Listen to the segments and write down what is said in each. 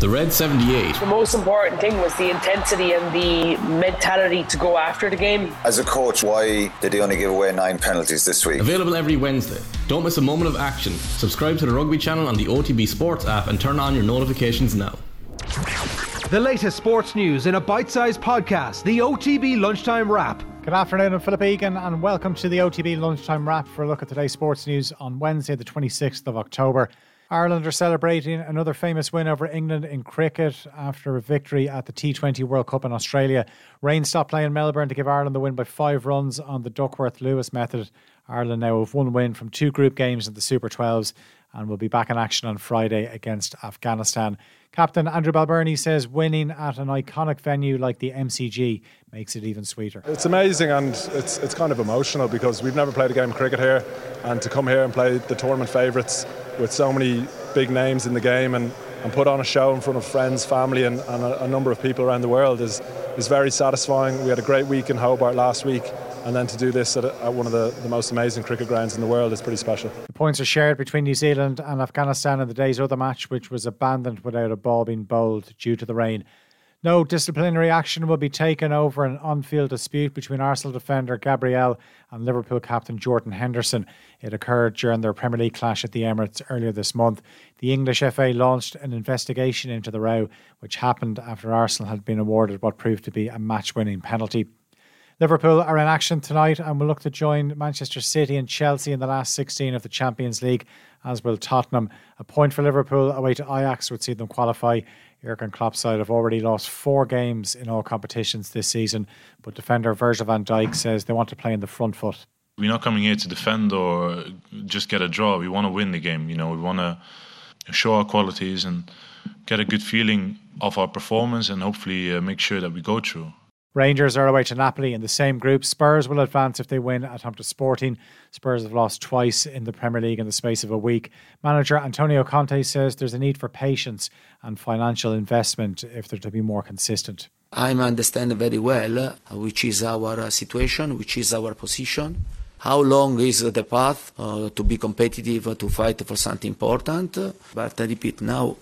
The Red 78. The most important thing was the intensity and the mentality to go after the game. As a coach, why did he only give away nine penalties this week? Available every Wednesday. Don't miss a moment of action. Subscribe to the Rugby channel on the OTB Sports app and turn on your notifications now. The latest sports news in a bite sized podcast, the OTB Lunchtime Wrap. Good afternoon, I'm Philip Egan, and welcome to the OTB Lunchtime Wrap for a look at today's sports news on Wednesday, the 26th of October. Ireland are celebrating another famous win over England in cricket after a victory at the T20 World Cup in Australia. Rain stopped playing Melbourne to give Ireland the win by five runs on the Duckworth Lewis method. Ireland now have one win from two group games in the Super 12s and will be back in action on Friday against Afghanistan. Captain Andrew Balbirnie says winning at an iconic venue like the MCG makes it even sweeter. It's amazing and it's it's kind of emotional because we've never played a game of cricket here, and to come here and play the tournament favourites with so many big names in the game and, and put on a show in front of friends, family, and, and a, a, number of people around the world is, is very satisfying. We had a great week in Hobart last week. And then to do this at, at one of the, the most amazing cricket grounds in the world is pretty special. The points are shared between New Zealand and Afghanistan in the day's other match, which was abandoned without a ball being bowled due to the rain. No disciplinary action will be taken over an on field dispute between Arsenal defender Gabriel and Liverpool captain Jordan Henderson. It occurred during their Premier League clash at the Emirates earlier this month. The English FA launched an investigation into the row, which happened after Arsenal had been awarded what proved to be a match winning penalty. Liverpool are in action tonight and will look to join Manchester City and Chelsea in the last 16 of the Champions League, as will Tottenham. A point for Liverpool away to Ajax would see them qualify. Jurgen Klopp's side have already lost four games in all competitions this season, but defender Virgil van Dijk says they want to play in the front foot. We're not coming here to defend or just get a draw. We want to win the game. You know, we want to show our qualities and get a good feeling of our performance and hopefully uh, make sure that we go through. Rangers are away to Napoli in the same group. Spurs will advance if they win at home to Sporting. Spurs have lost twice in the Premier League in the space of a week. Manager Antonio Conte says there's a need for patience and financial investment if they're to be more consistent. I understand very well uh, which is our uh, situation, which is our position. How long is the path uh, to be competitive, uh, to fight for something important? But I repeat now,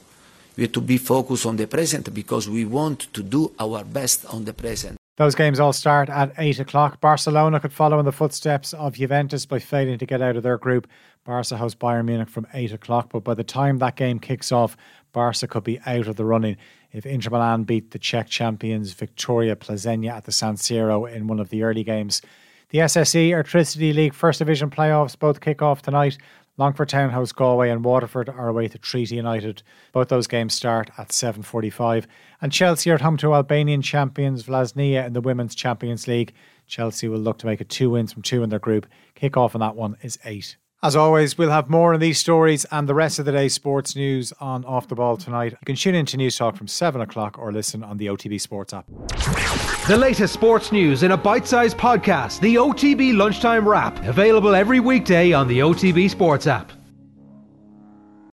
we have to be focused on the present because we want to do our best on the present. Those games all start at 8 o'clock. Barcelona could follow in the footsteps of Juventus by failing to get out of their group. Barca hosts Bayern Munich from 8 o'clock, but by the time that game kicks off, Barca could be out of the running if Inter Milan beat the Czech champions Viktoria Plzeň at the San Siro in one of the early games. The SSE Airtricity League First Division playoffs both kick off tonight. Longford Town host Galway and Waterford are away to Treaty United. Both those games start at 7.45. And Chelsea are at home to Albanian champions Vllaznia in the Women's Champions League. Chelsea will look to make it two wins from two in their group. Kick-off on that one is 8. As always, we'll have more on these stories and the rest of the day's sports news on Off the Ball tonight. You can tune in to Newstalk from 7 o'clock or listen on the OTB Sports app. The latest sports news in a bite sized podcast, the OTB Lunchtime Wrap, available every weekday on the OTB Sports app.